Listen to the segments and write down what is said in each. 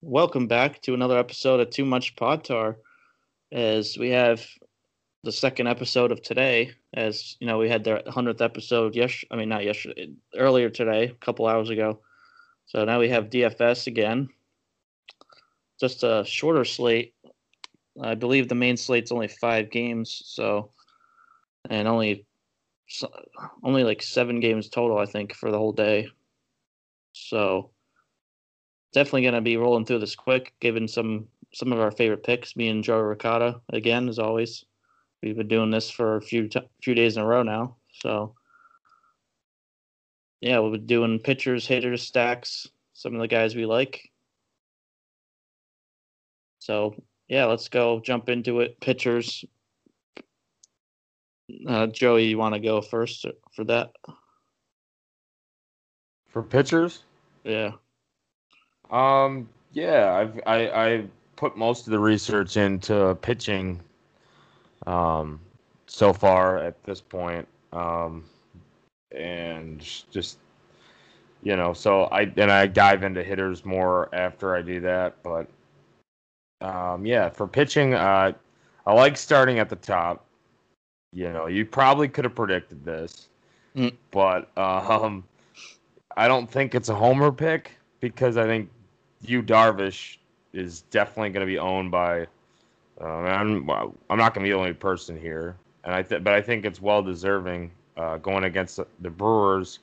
welcome back to another episode of Too Much Podtar. As we have the second episode of today, as you know, we had the hundredth episode. Yes, I mean not yesterday, earlier today, a couple hours ago. So now we have DFS again. Just a shorter slate. I believe the main slate's only five games, so and only only like seven games total, I think, for the whole day. So definitely going to be rolling through this quick, given some some of our favorite picks. Me and Joe Ricotta again, as always. We've been doing this for a few t- few days in a row now, so yeah, we'll be doing pitchers, hitters, stacks, some of the guys we like. So yeah, let's go jump into it. Pitchers. Uh, Joey, you want to go first for that? For pitchers? Yeah. Um. Yeah. I've I I put most of the research into pitching. Um. So far at this point. Um. And just you know, so I and I dive into hitters more after I do that, but um, yeah, for pitching, uh, I like starting at the top. You know, you probably could have predicted this, Mm. but um, I don't think it's a homer pick because I think Yu Darvish is definitely going to be owned by. Um, I'm I'm not going to be the only person here, and I th- but I think it's well deserving uh, going against the, the Brewers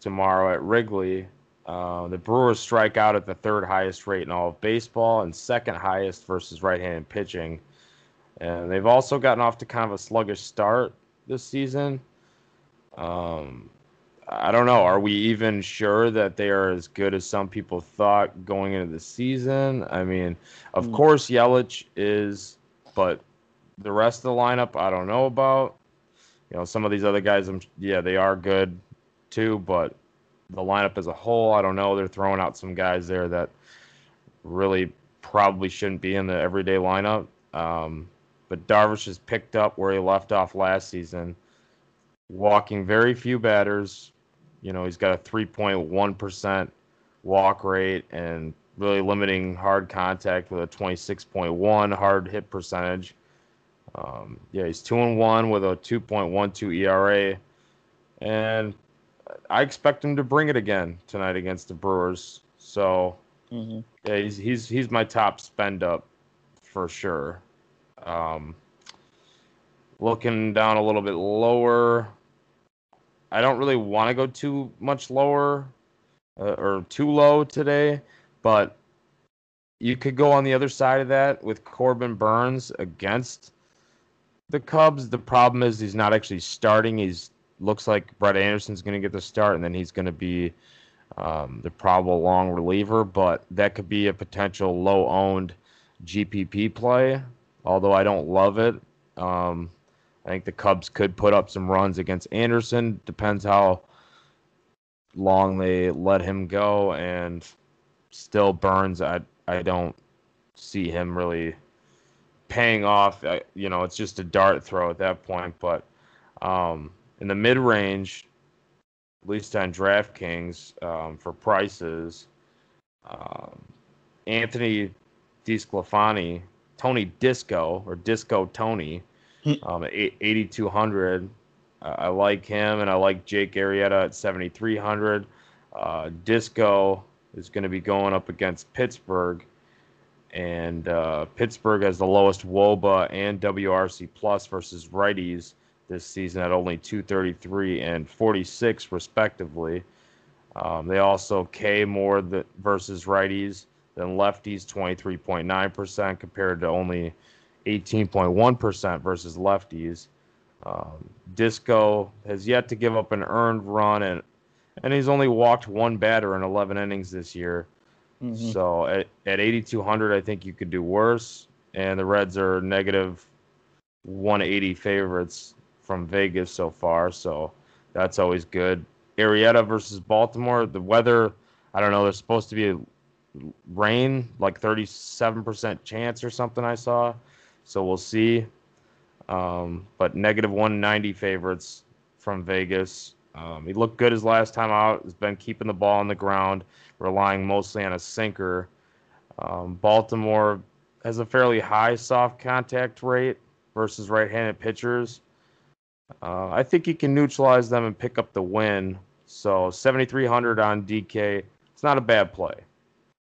tomorrow at Wrigley. Uh, the Brewers strike out at the third highest rate in all of baseball and second highest versus right-handed pitching. And they've also gotten off to kind of a sluggish start this season. Um, I don't know. Are we even sure that they are as good as some people thought going into the season? I mean, of Mm. course, Yelich is, but the rest of the lineup, I don't know about. You know, some of these other guys, I'm, yeah, they are good too, but the lineup as a whole, I don't know. They're throwing out some guys there that really probably shouldn't be in the everyday lineup. Um, but Darvish has picked up where he left off last season, walking very few batters. You know, he's got a 3.1% walk rate and really limiting hard contact with a 26.1 hard hit percentage. Um, yeah, he's two and one with a 2.12 ERA, and I expect him to bring it again tonight against the Brewers. So hmm yeah, he's he's he's my top spend up for sure. Um, looking down a little bit lower, I don't really want to go too much lower uh, or too low today, but you could go on the other side of that with Corbin Burnes against the Cubs. The problem is he's not actually starting. He's looks like Brett Anderson's going to get the start, and then he's going to be um, the probable long reliever. But that could be a potential low owned GPP play. Although I don't love it. Um, I think the Cubs could put up some runs against Anderson. Depends how long they let him go, and still Burnes. I I don't see him really paying off. I, you know, it's just a dart throw at that point. But um, in the mid range, at least on DraftKings, um, for prices, um, Anthony DiSclafani, Tony Disco or Disco Tony. Um, 8,200. Uh, I like him, and I like Jake Arrieta at 7,300. Uh, Disco is going to be going up against Pittsburgh, and uh, Pittsburgh has the lowest WOBA and WRC plus versus righties this season at only 233 and 46 respectively. Um, they also K more the, versus righties than lefties, 23.9% compared to only 18.1% versus lefties. Um, Disco has yet to give up an earned run, and and he's only walked one batter in 11 innings this year. hmm So at, at 8,200, I think you could do worse. And the Reds are negative 180 favorites from Vegas so far. So that's always good. Arrieta versus Baltimore, the weather, I don't know, there's supposed to be a rain, like 37% chance or something I saw. So we'll see. Um, but negative 190 favorites from Vegas. Um, he looked good his last time out. Has been keeping the ball on the ground, relying mostly on a sinker. Um, Baltimore has a fairly high soft contact rate versus right-handed pitchers. Uh, I think he can neutralize them and pick up the win. So 7,300 on DK. It's not a bad play.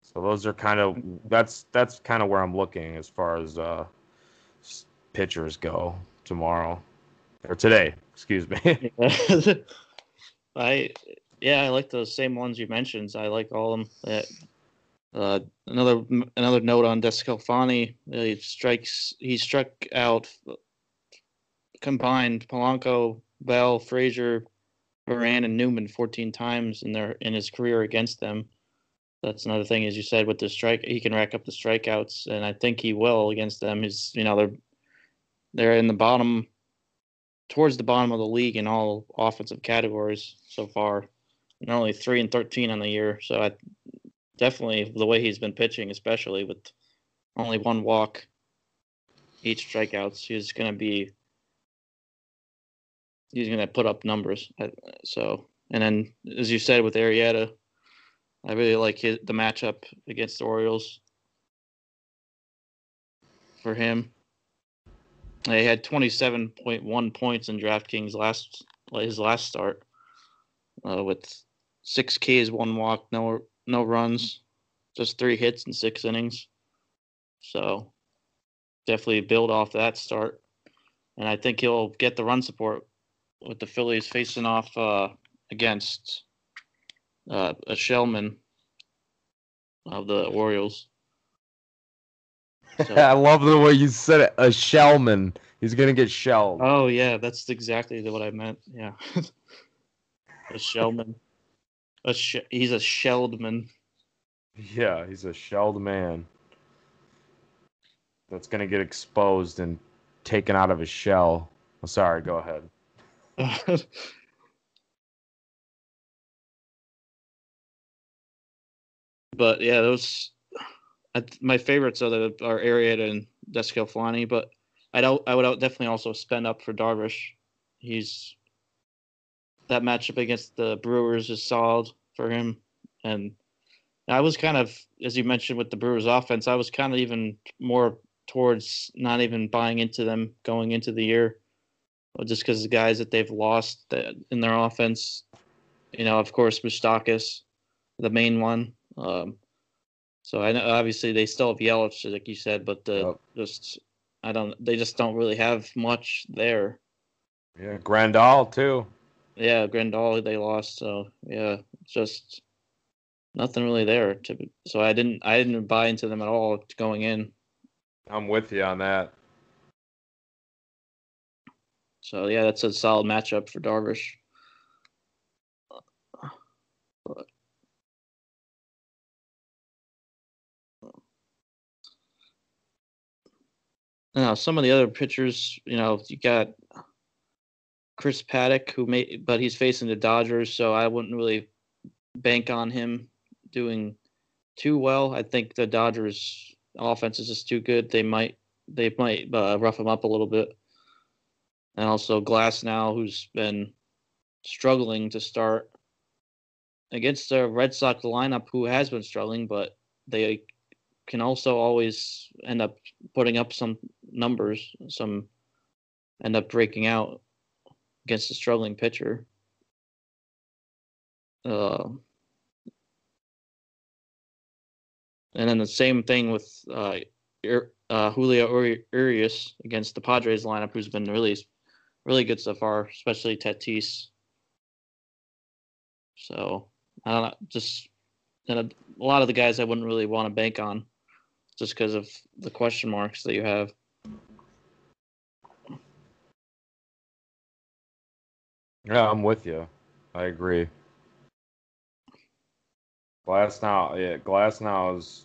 So those are kind of that's that's kind of where I'm looking as far as uh, pitchers go tomorrow or today. Excuse me. I yeah, I like those same ones you mentioned. I like all of them. Uh, another another note on DiSclafani. He strikes. He struck out combined Polanco, Bell, Frazier, Moran, and Newman 14 times in their in his career against them. That's another thing, as you said, with the strike, he can rack up the strikeouts, and I think he will against them. He's you know they're they're in the bottom, towards the bottom of the league in all offensive categories so far. And only three and 13 on the year, so I definitely the way he's been pitching, especially with only one walk, each strikeouts, he's going to be he's going to put up numbers. So, and then as you said with Arrieta, I really like his, the matchup against the Orioles for him. He had 27.1 points in DraftKings last his last start uh, with six Ks, one walk, no no runs, just three hits in six innings. So definitely build off that start, and I think he'll get the run support with the Phillies facing off uh, against uh, a Shellman of the Orioles. So, I love the way you said it. A Shellman. He's gonna get shelled. Oh yeah, that's exactly what I meant. Yeah, a Shellman. A sh- he's a shelled man. Yeah, he's a shelled man. That's gonna get exposed and taken out of his shell. Oh, sorry, go ahead. but yeah, those my favorites are the are Arrieta and DiSclafani, but I don't I would definitely also spend up for Darvish. He's that matchup against the Brewers is solid for him, and I was kind of as you mentioned with the Brewers offense, I was kind of even more towards not even buying into them going into the year just because the guys that they've lost in their offense, you know, of course, Moustakas, the main one. Um, so I know obviously they still have Yelich, like you said, but the, yep. just I don't, they just don't really have much there. Yeah, Grandal too. Yeah, Grandal they lost, so yeah, just nothing really there. To, so I didn't, I didn't buy into them at all going in. I'm with you on that. So yeah, that's a solid matchup for Darvish. Now some of the other pitchers, you know, you got Chris Paddack, who may, but he's facing the Dodgers, so I wouldn't really bank on him doing too well. I think the Dodgers offense is just too good. They might they might uh, rough him up a little bit and also Glasnow, who's been struggling to start against the Red Sox lineup, who has been struggling, but they can also always end up putting up some numbers, some end up breaking out against a struggling pitcher. Uh, and then the same thing with uh, uh, Julio Urias against the Padres lineup, who's been really really good so far, especially Tatis. So I don't know, just and a, a lot of the guys I wouldn't really want to bank on, just because of the question marks that you have. Yeah, I'm with you. I agree. Glasnow, yeah, Glasnow is.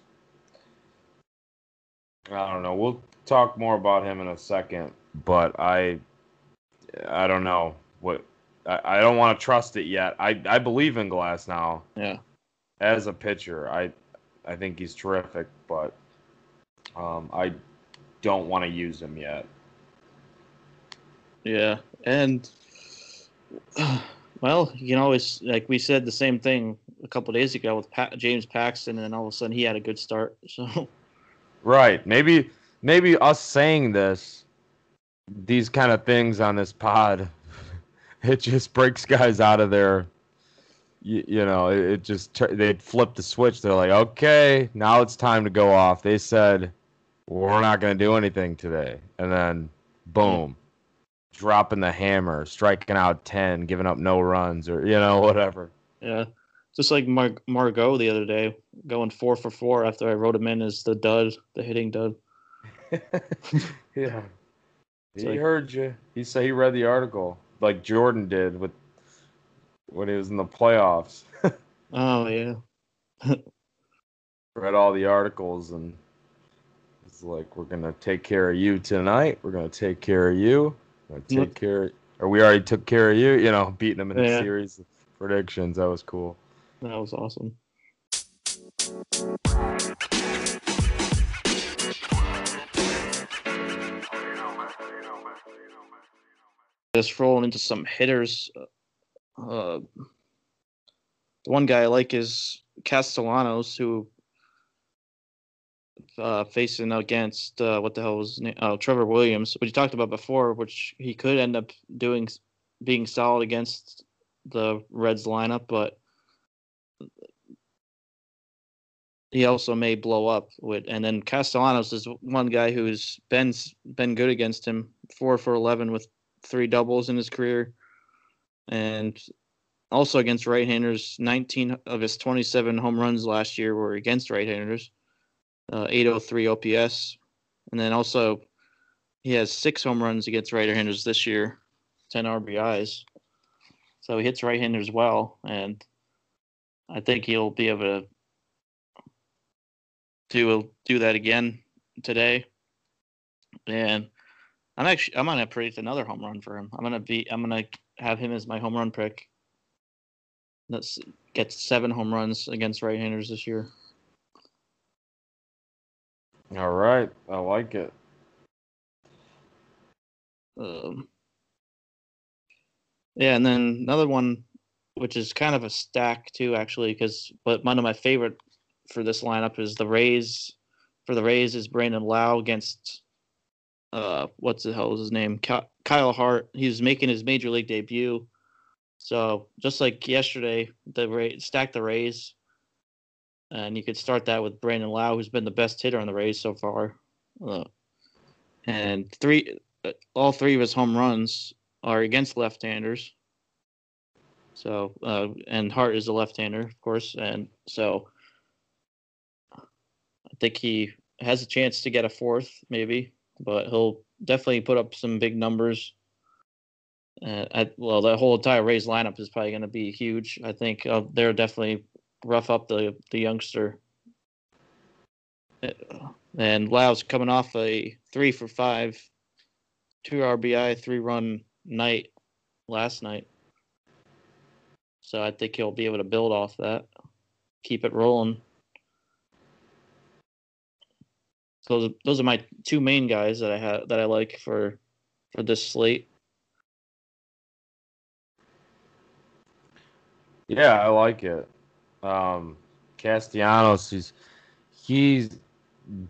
I don't know. We'll talk more about him in a second, but I I don't know what I, I don't want to trust it yet. I I believe in Glasnow. Yeah. As a pitcher, I I think he's terrific, but um, I don't want to use him yet. Yeah, and well, you can always like we said the same thing a couple days ago with pa- James Paxton, and then all of a sudden he had a good start. So Right. Maybe maybe us saying this, these kind of things on this pod, it just breaks guys out of their. You, you know, it, it just they flip the switch. They're like, okay, now it's time to go off. They said we're not going to do anything today, and then boom, dropping the hammer, striking out ten, giving up no runs, or you know whatever. yeah, just like Mar- Margot the other day, going four for four after I wrote him in as the dud, the hitting dud. yeah. It's He like- heard you. He said he read the article like Jordan did with when he was in the playoffs. Oh yeah, read all the articles and it's like we're gonna take care of you tonight. We're gonna take care of you. Take care or we already took care of you, you know, beating them in the series of predictions. That was cool. that was awesome. Just rolling into some hitters. Uh, the one guy I like is Castellanos, who uh, facing against uh, what the hell was name? Uh, Trevor Williams, which you talked about before, which he could end up doing being solid against the Reds lineup, but he also may blow up with. And then Castellanos is one guy who's been been good against him, four for eleven with three doubles in his career, and also against right-handers. Nineteen of his twenty-seven home runs last year were against right-handers. Uh, 803 OPS, and then also he has six home runs against right-handers this year, 10 RBIs. So he hits right-handers well, and I think he'll be able to do do that again today. And I'm actually I'm gonna predict another home run for him. I'm gonna be I'm gonna have him as my home run pick. Let's get seven home runs against right-handers this year. All right. I like it. Um, yeah, and then another one, which is kind of a stack too, actually, because but one of my favorite for this lineup is the Rays. For the Rays is Brandon Lowe against uh what's the hell is his name? Kyle Hart. He's making his major league debut. So just like yesterday, the Rays stack the Rays, and you could start that with Brandon Lowe, who's been the best hitter on the Rays so far. Uh, and three, uh, all three of his home runs are against left-handers. So, uh, and Hart is a left-hander, of course, and so I think he has a chance to get a fourth, maybe, but he'll definitely put up some big numbers. Uh, I, well, the whole entire Rays lineup is probably going to be huge. I think uh, they're definitely rough up the the youngster. And Lowe's coming off a three for five, two RBI, three run night last night. So I think he'll be able to build off that, keep it rolling. So those- those are my two main guys that I have that I like for for this slate. Yeah, I like it. Um, Castellanos, he's he's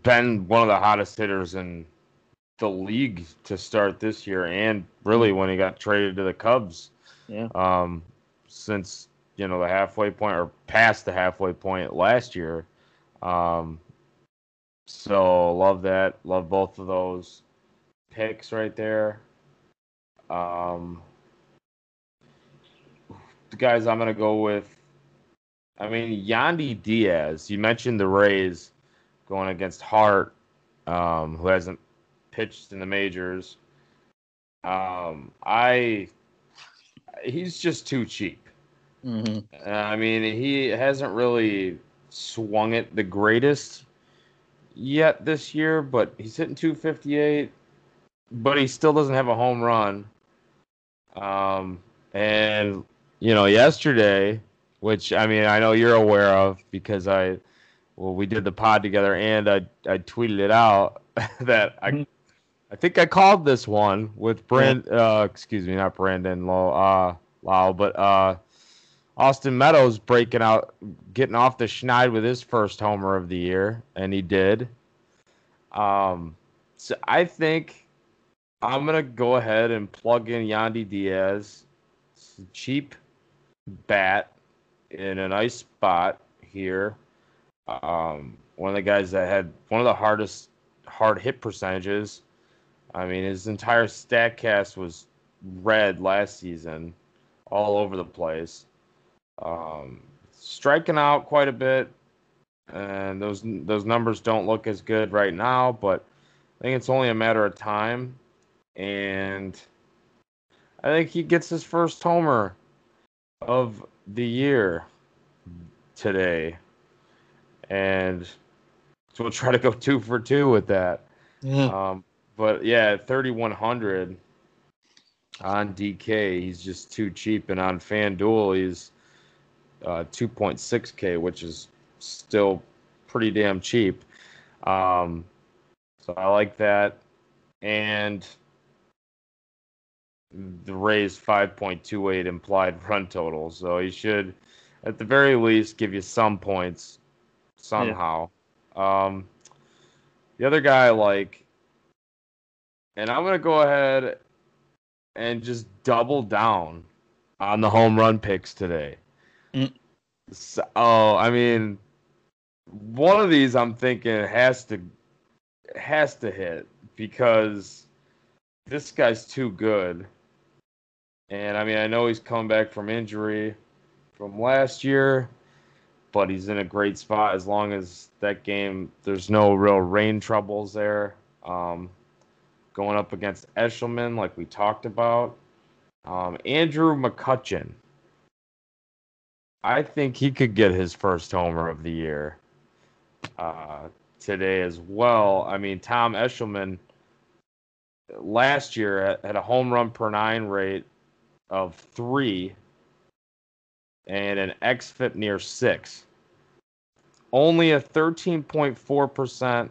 been one of the hottest hitters in the league to start this year, and really when he got traded to the Cubs. Yeah. Um, since you know the halfway point or past the halfway point last year. Um, so love that. Love both of those picks right there. Um, the guys I'm gonna go with. I mean, Yandy Diaz. You mentioned the Rays going against Hart, um, who hasn't pitched in the majors. Um, I he's just too cheap. Mm-hmm. I mean, he hasn't really swung it the greatest yet this year, but he's hitting 258, but he still doesn't have a home run. Um, and you know, yesterday, which I mean, I know you're aware of because I, well, we did the pod together, and I I tweeted it out that I. Mhm. I think I called this one with Brand. Uh, excuse me, not Brandon Low. Uh, Lau, but uh, Austin Meadows breaking out, getting off the schneid with his first homer of the year, and he did. Um, so I think I'm gonna go ahead and plug in Yandy Diaz, cheap bat in a nice spot here. Um, one of the guys that had one of the hardest hard hit percentages. I mean, his entire stat cast was red last season, all over the place. Um, striking out quite a bit, and those those numbers don't look as good right now. But I think it's only a matter of time, and I think he gets his first homer of the year today, and so we'll try to go two for two with that. Yeah. Um, but yeah, 3100 on DK, he's just too cheap, and on FanDuel, he's uh, 2.6k, which is still pretty damn cheap. Um, so I like that, and the Rays 5.28 implied run total. So he should, at the very least, give you some points somehow. Um, the other guy I like, and I'm gonna go ahead and just double down on the home run picks today. Mm. So, oh, I mean, one of these I'm thinking has to has to hit because this guy's too good. And I mean, I know he's come back from injury from last year, but he's in a great spot as long as that game there's no real rain troubles there. Um, going up against Eshelman, like we talked about. Um, Andrew McCutchen. I think he could get his first homer of the year uh, today as well. I mean, Tom Eshelman last year had a home run per nine rate of three and an xFIP near six. Only a 13.4%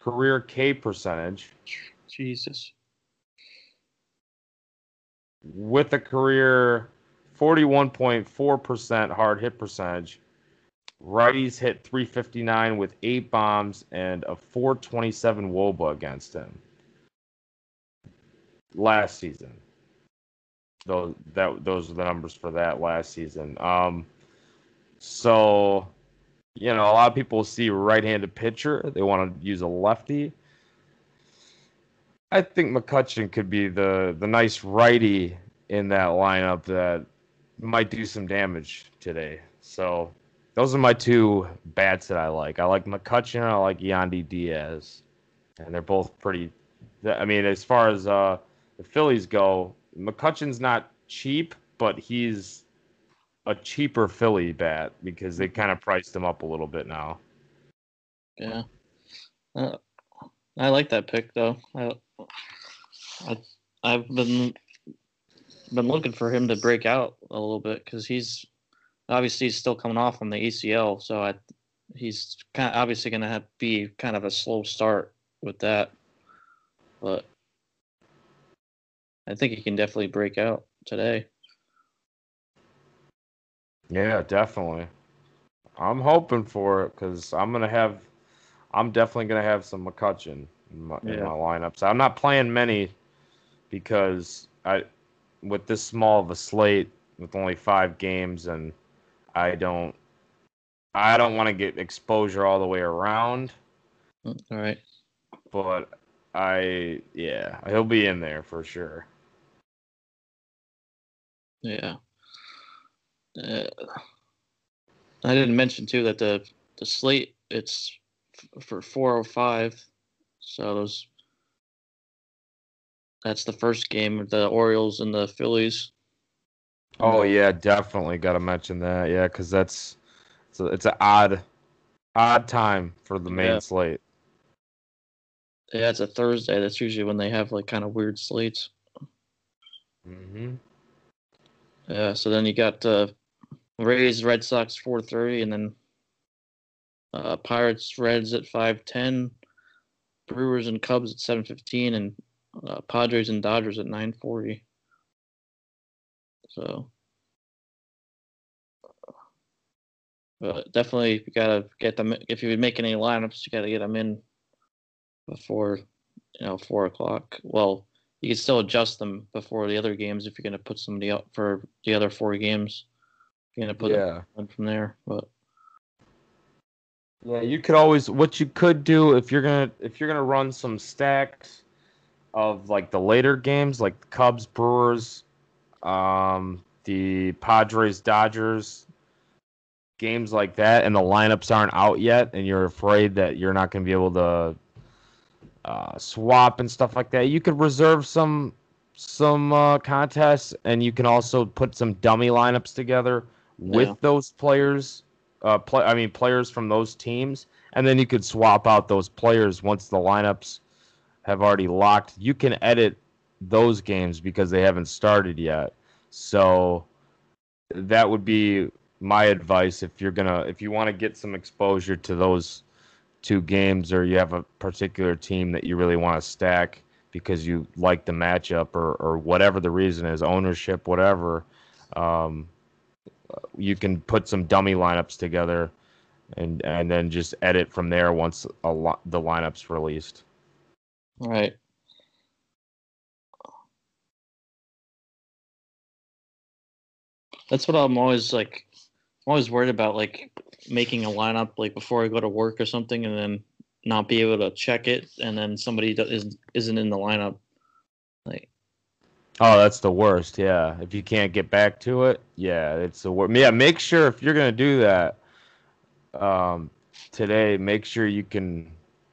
career K percentage Jesus. with a career 41.4% hard hit percentage. Righties hit 359 with eight bombs and a 427 Woba against him last season. Those that those are the numbers for that last season. Um, so you know, a lot of people see right-handed pitcher. They want to use a lefty. I think McCutchen could be the the nice righty in that lineup that might do some damage today. So those are my two bats that I like. I like McCutchen. I like Yandy Diaz, and they're both pretty. I mean, as far as uh, the Phillies go, McCutchen's not cheap, but he's a cheaper Philly bat because they kind of priced him up a little bit now. Yeah. Uh, I like that pick though. I, I I've been been looking for him to break out a little bit because he's obviously he's still coming off from the ACL, so I he's kind of obviously going to be kind of a slow start with that, but I think he can definitely break out today. Yeah, definitely. I'm hoping for it because I'm gonna have, I'm definitely gonna have some McCutchen in my, in Yeah. my lineups. I'm not playing many because I, with this small of a slate with only five games, and I don't, I don't want to get exposure all the way around. Mm, all right. But I, yeah, he'll be in there for sure. Yeah. Uh, I didn't mention too that the the slate it's f- for 405. So those that's the first game of the Orioles and the Phillies. Oh yeah, definitely got to mention that. Yeah, because that's it's a, it's an odd odd time for the main Yeah. slate. Yeah, it's a Thursday. That's usually when they have like kind of weird slates. Mm-hmm. Yeah, so then you got uh, Rays, Red Sox, four thirty, and then uh, Pirates, Reds at five ten, Brewers and Cubs at seven fifteen, and uh, Padres and Dodgers at nine forty. So But definitely, gotta get them. If you're making any lineups, you gotta get them in before, you know, four o'clock. Well, you can still adjust them before the other games if you're gonna put somebody up for the other four games. You're gonna put Yeah. them from there, but Yeah, you could always what you could do if you're gonna if you're gonna run some stacks of like the later games, like the Cubs, Brewers, um, the Padres, Dodgers, games like that, and the lineups aren't out yet, and you're afraid that you're not gonna be able to uh, swap and stuff like that. You could reserve some some uh, contests, and you can also put some dummy lineups together with Yeah. those players uh, play. I mean, players from those teams, and then you could swap out those players once the lineups have already locked. You can edit those games because they haven't started yet. So that would be my advice if you're gonna if you want to get some exposure to those two games or you have a particular team that you really want to stack because you like the matchup or, or whatever the reason is ownership whatever um, you can put some dummy lineups together and and then just edit from there once a lo- the lineups released. right. That's what I'm always like. I'm always worried about like making a lineup like before I go to work or something, and then not be able to check it, and then somebody that is isn't in the lineup. Like, Oh, that's the worst. Yeah, if you can't get back to it, yeah, it's the worst. Yeah, make sure if you're gonna do that um, today, make sure you can.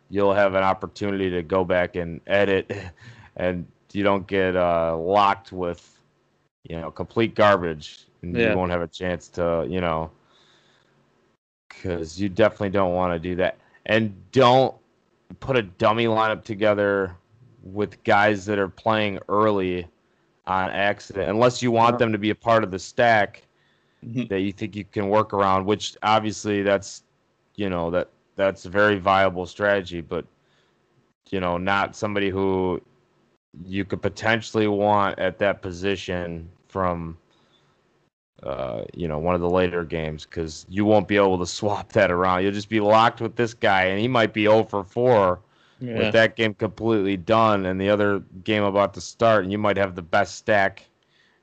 You'll have an opportunity to go back and edit, and you don't get uh, locked with, you know, complete garbage, and Yeah. you won't have a chance to, you know, because you definitely don't want to do that, and don't put a dummy lineup together with guys that are playing early on accident, unless you want them to be a part of the stack Mhm. that you think you can work around. Which obviously that's, you know, that that's a very viable strategy, but you know, not somebody who you could potentially want at that position from. Uh, you know, one of the later games because you won't be able to swap that around. You'll just be locked with this guy, and he might be 0 for 4 yeah, with that game completely done and the other game about to start, and you might have the best stack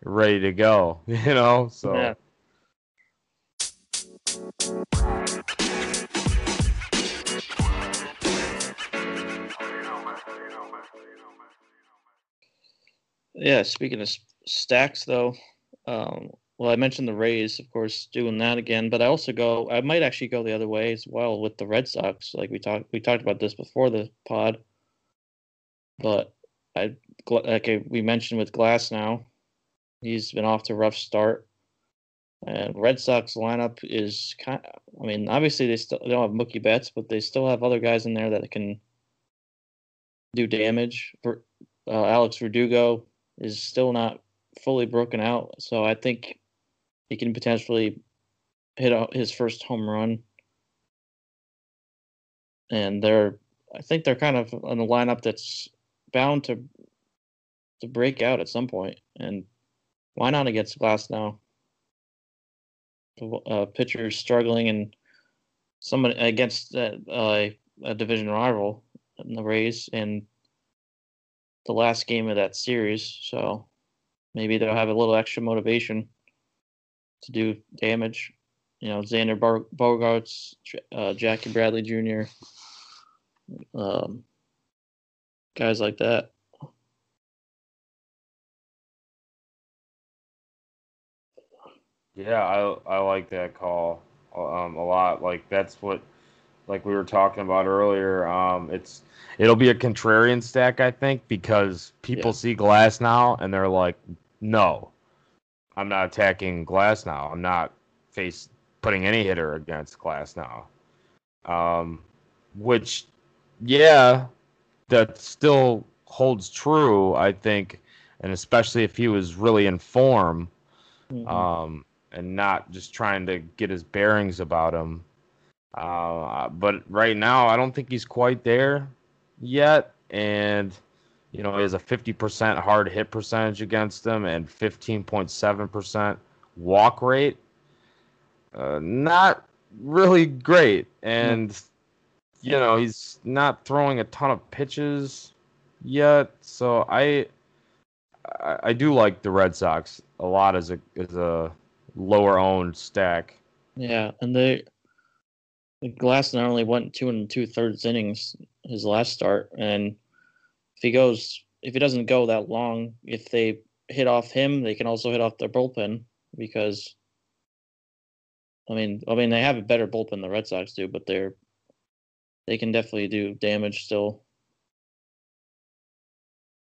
ready to go. You know, so yeah. Yeah, speaking of stacks, though, um, well, I mentioned the Rays, of course, doing that again, but I also go, I might actually go the other way as well with the Red Sox. Like we talked, we talked about this before the pod, but I, like we mentioned with Glasnow, he's been off to a rough start, and Red Sox lineup is kind. Of, I mean, obviously they still they don't have Mookie Betts, but they still have other guys in there that can do damage. Uh, Alex Verdugo is still not fully broken out, so I think he can potentially hit a, his first home run. And they're, I think they're kind of in a lineup that's bound to to break out at some point. And why not against Glasnow? Uh, pitcher struggling and someone against uh, uh, a division rival in the Rays and the last game of that series. So maybe they'll have a little extra motivation to do damage. You know, Xander Bar- Bogaerts, uh, Jackie Bradley Jr., um, guys like that. yeah, I I like that call um, a lot. Like that's what like we were talking about earlier. Um, it's it'll be a contrarian stack, I think, because people Yeah. see Glasnow and they're like, no, I'm not attacking Glasnow. I'm not face putting any hitter against Glasnow. Um, which, yeah, that still holds true, I think, and especially if he was really in form Mhm. um, and not just trying to get his bearings about him. Uh, but right now, I don't think he's quite there yet. And, you know, he has a 50% hard hit percentage against him and 15.7% walk rate. Uh, not really great, and you know he's not throwing a ton of pitches yet. So I, I, do like the Red Sox a lot as a as a lower owned stack. Yeah, and they Glasnow only went two and two thirds innings his last start, and if he goes, if he doesn't go that long, if they hit off him, they can also hit off their bullpen because, I mean, I mean they have a better bullpen than the Red Sox do, but they're they can definitely do damage still.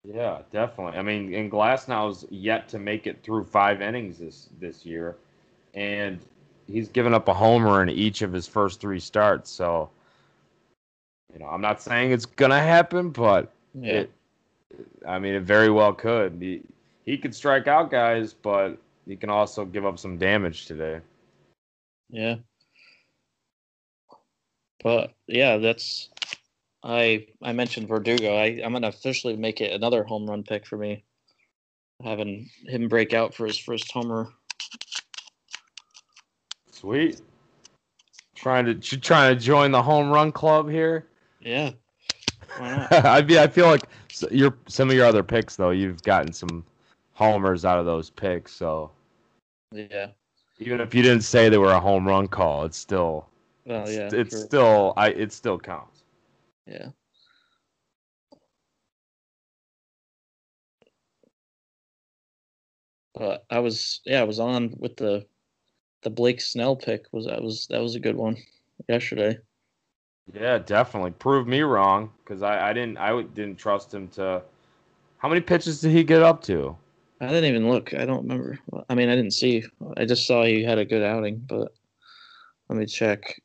Yeah, definitely. I mean, and Glasnow's yet to make it through five innings this this year, and he's given up a homer in each of his first three starts. So, you know, I'm not saying it's gonna happen, but yeah. it, I mean, it very well could. He, he could strike out guys, but he can also give up some damage today. Yeah. But yeah, that's I I mentioned Verdugo. I I'm gonna officially make it another home run pick for me. Having him break out for his first homer Sweet. Trying to trying to join the home run club here. Yeah. I be I feel like your some of your other picks though you've gotten some homers out of those picks so. Yeah. Even if you didn't say they were a home run call it's still well yeah it's, it's still I it still counts. Yeah. But I was yeah I was on with the the Blake Snell pick was that was that was a good one yesterday. Yeah, definitely proved me wrong because I, I didn't I didn't trust him to. How many pitches did he get up to? I didn't even look. I don't remember. I mean, I didn't see. I just saw he had a good outing, but let me check.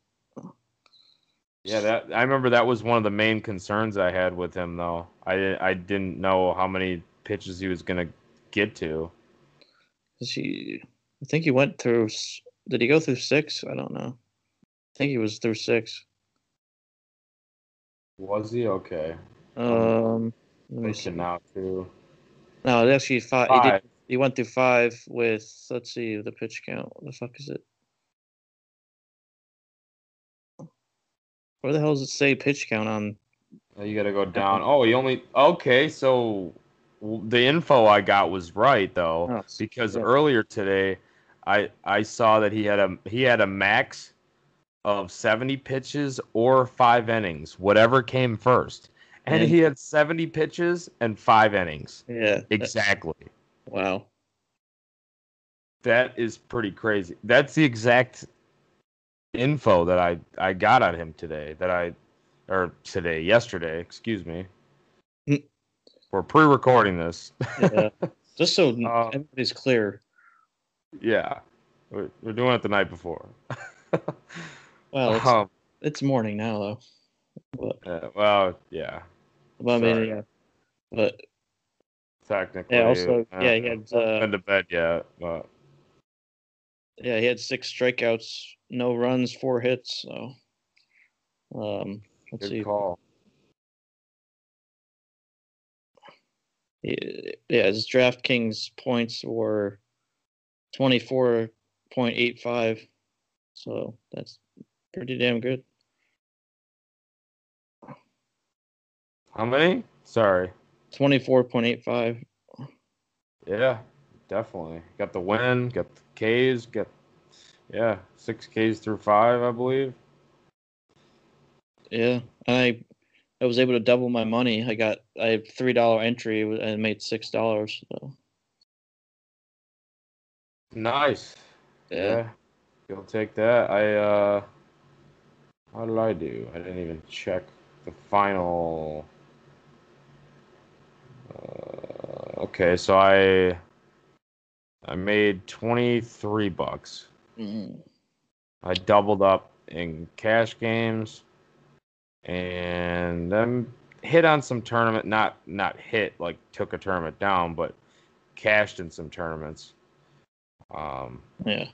Yeah, that I remember that was one of the main concerns I had with him, though. I I didn't know how many pitches he was gonna get to. Cause he, I think he went through did he go through six? I don't know. I think he was through six. Was he okay? Um, see now too. No, actually five. five. He, did, he went through five with. Let's see the pitch count. What the fuck is it? Where the hell does it say pitch count on? You got to go down. Oh, he only okay. So the info I got was right though, oh, because yeah. earlier today I I saw that he had a he had a max of 70 pitches or 5 innings, whatever came first. And he had 70 pitches and 5 innings. Yeah. Exactly. Wow. That is pretty crazy. That's the exact info that I I got on him today that I or today, yesterday, excuse me. We're pre-recording this. yeah. Just so uh, everybody's clear, yeah, we're, we're doing it the night before. well, it's, um, it's, morning now though. But, uh, well, yeah. Well, I mean, yeah, but technically, yeah. Also, uh, yeah, he had uh, been to bed yet, but yeah, he had six strikeouts, no runs, four hits. So, um, let's Good see. Call. Yeah, his DraftKings points were 24.85. So that's pretty damn good. How many? Sorry. 24.85. Yeah, definitely. Got the win, got the K's, got yeah, six K's through five, I believe. Yeah, I I was able to double my money. I got I have three dollar entry and made six dollars. So Nice. Yeah. yeah. You'll take that. I uh how did I do? I didn't even check the final uh, okay, so I I made 23 bucks. Mm-hmm. I doubled up in cash games and then hit on some tournament not not hit like took a tournament down but cashed in some tournaments um, yeah.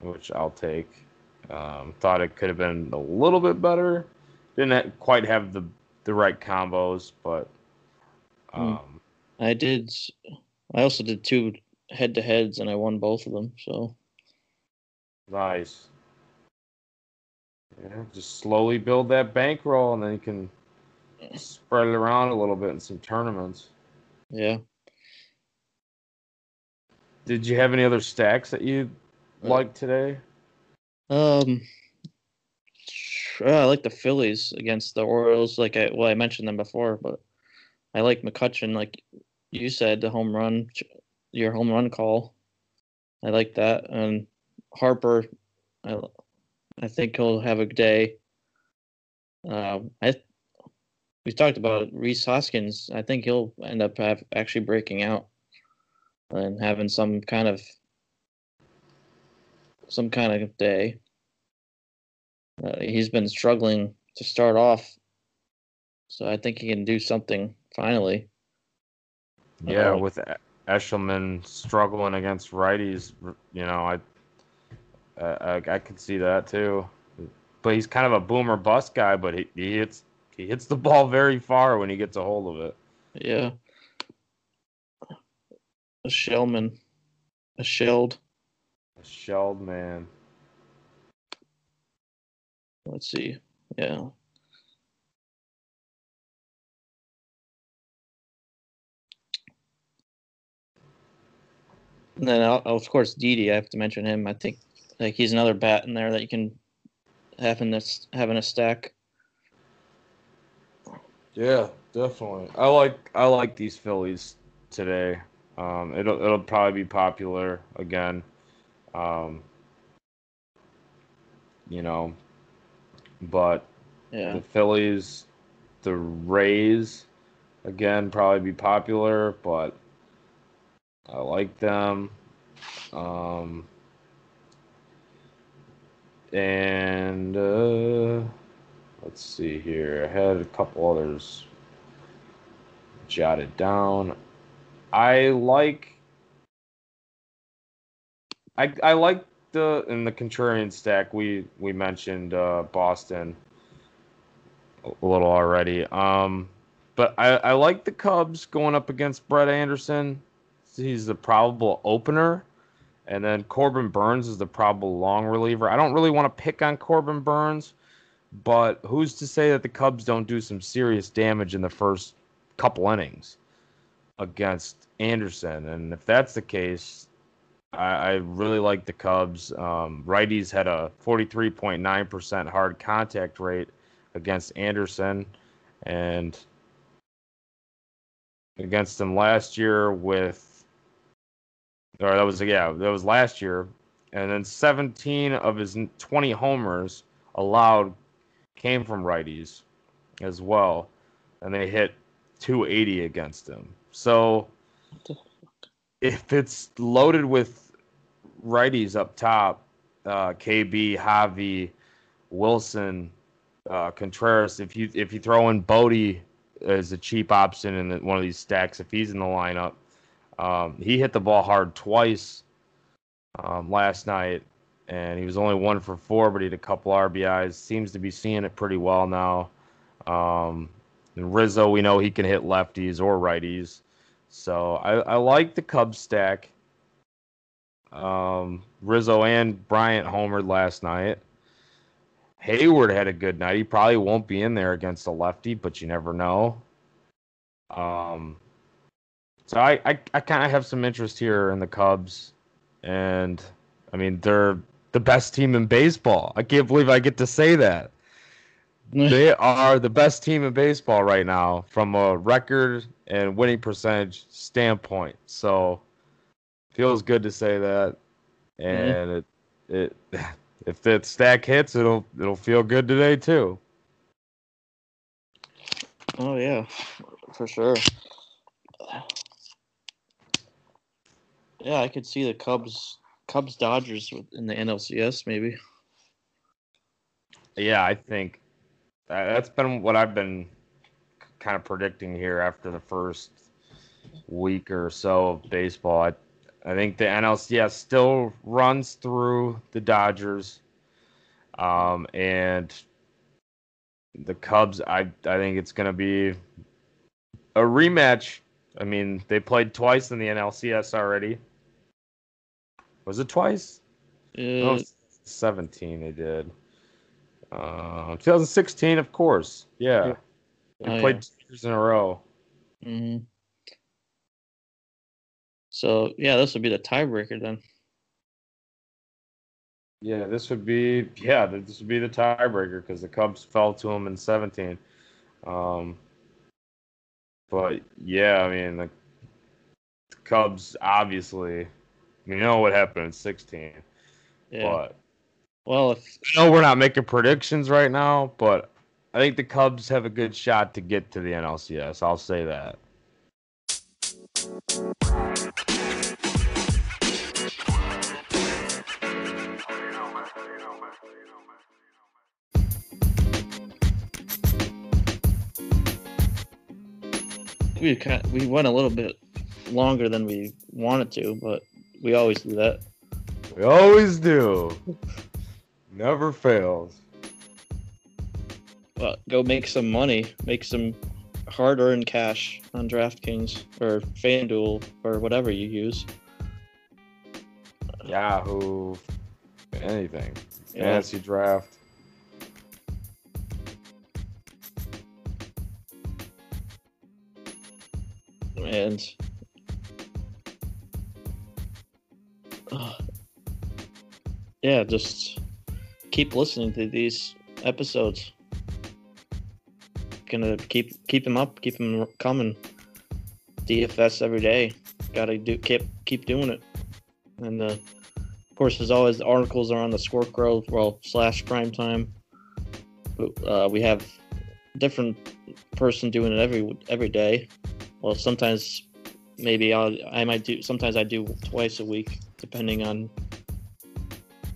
Which I'll take. Um, thought it could have been a little bit better. Didn't quite have the the right combos, but hmm. um, I did. I also did two head to heads, and I won both of them. So nice. Yeah, just slowly build that bankroll, and then you can spread it around a little bit in some tournaments. Yeah. Did you have any other stacks that you uh, liked today? Um, I like the Phillies against the Orioles. Like I well, I mentioned them before, but I like McCutchen. Like you said, the home run, your home run call. I like that, and Harper. I I think he'll have a day. Um, I we talked about Rhys Hoskins. I think he'll end up have actually breaking out and having some kind of some kind of day. Uh, he's been struggling to start off, so I think he can do something finally. Yeah, with Eshelman struggling against righties, you know, I, I I could see that too. But he's kind of a boomer bust guy, but he, he hits he hits the ball very far when he gets a hold of it. Yeah. A shellman. A shelled. A shelled man. Let's see. Yeah. And then, of course, Didi. I have to mention him. I think like he's another bat in there that you can have in this having a stack. Yeah, definitely. I like I like these Phillies today. Um, it'll it'll probably be popular again. Um, you know, but yeah. the Phillies, the Rays, again probably be popular, but I like them. Um, and uh, let's see here. I had a couple others jotted down. I like I I like the in the contrarian stack we we mentioned uh, Boston a little already. Um, but I I like the Cubs going up against Brett Anderson. He's the probable opener. And then Corbin Burnes is the probable long reliever. I don't really want to pick on Corbin Burnes, but who's to say that the Cubs don't do some serious damage in the first couple innings against Anderson? And if that's the case, I, I really like the Cubs. Um, righties had a 43.9% hard contact rate against Anderson, and against him last year with or that was yeah, that was last year, and then 17 of his 20 homers allowed came from righties as well, and they hit 280 against him. So if it's loaded with righties up top, uh, KB, Javi, Wilson, uh, Contreras, if you if you throw in Bodie as a cheap option in one of these stacks, if he's in the lineup, um, he hit the ball hard twice um, last night, and he was only one for four, but he had a couple RBIs. Seems to be seeing it pretty well now. Um, Rizzo, we know he can hit lefties or righties. So I, I like the Cubs stack. Um, Rizzo and Bryant homered last night. Hayward had a good night. He probably won't be in there against a lefty, but you never know. Um, so I, I, I kind of have some interest here in the Cubs, and I mean they're the best team in baseball. I can't believe I get to say that. they are the best team in baseball right now from a record and winning percentage standpoint. So feels good to say that, and mm-hmm. it it if that stack hits, it'll it'll feel good today too. Oh yeah, for sure. Yeah, I could see the Cubs, Cubs Dodgers in the NLCS maybe. Yeah, I think that's been what I've been kind of predicting here after the first week or so of baseball. I, I think the NLCS still runs through the Dodgers, um, and the Cubs. I I think it's going to be a rematch. I mean, they played twice in the NLCS already. Was it twice? Uh, oh, 17 they did. Uh, 2016, of course. Yeah, Yeah. they Oh, played yeah. two years in a row. hmm So yeah, this would be the tiebreaker then. Yeah, this would be yeah, this would be the tiebreaker because the Cubs fell to them in 17. Um, but yeah, I mean the, the Cubs obviously we know what happened in 16, Yeah. but Well, if I know we're not making predictions right now, but I think the Cubs have a good shot to get to the NLCS. I'll say that. we kind we went a little bit longer than we wanted to, but we always do that. We always do. Never fails. But go make some money, make some hard-earned cash on DraftKings or FanDuel or whatever you use. Yahoo, anything. Yeah. Fantasy draft. and uh, yeah, just keep listening to these episodes. Gonna keep keep them up, keep them coming. DFS every day. Gotta do keep keep doing it. And uh, of course, as always, the articles are on the Squirrel well slash Prime Time. Uh, we have different person doing it every every day well sometimes maybe i'll i might do sometimes i do twice a week depending on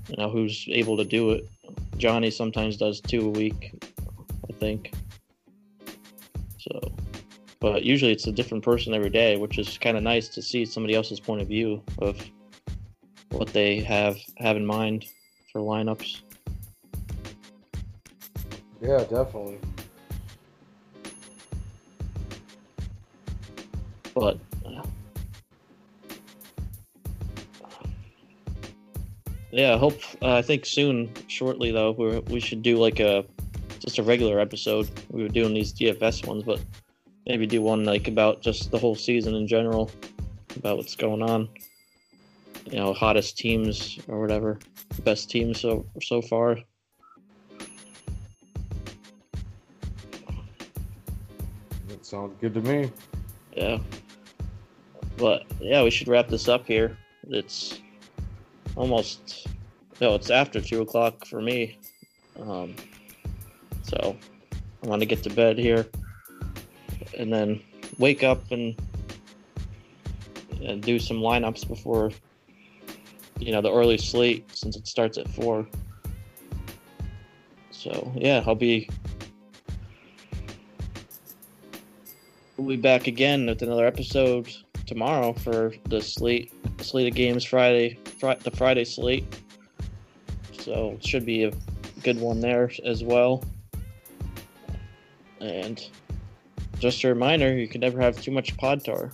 you know who's able to do it. Johnny sometimes does two a week i think. So but usually it's a different person every day which is kind of nice to see somebody else's point of view of what they have have in mind for lineups. Yeah, definitely. but yeah, I hope uh, I think soon, shortly though, we we should do like a just a regular episode. We were doing these DFS ones, but maybe do one like about just the whole season in general, about what's going on. You know, hottest teams or whatever, best teams so so far. That sounds good to me. Yeah. But yeah, we should wrap this up here. It's almost no, it's after two o'clock for me. Um, so I want to get to bed here, and then wake up and and do some lineups before you know the early slate since it starts at four. So yeah, I'll be we'll be back again with another episode tomorrow for the slate slate of games Friday fri- the Friday slate. So should be a good one there as well. And just a reminder, you can never have too much pod tar.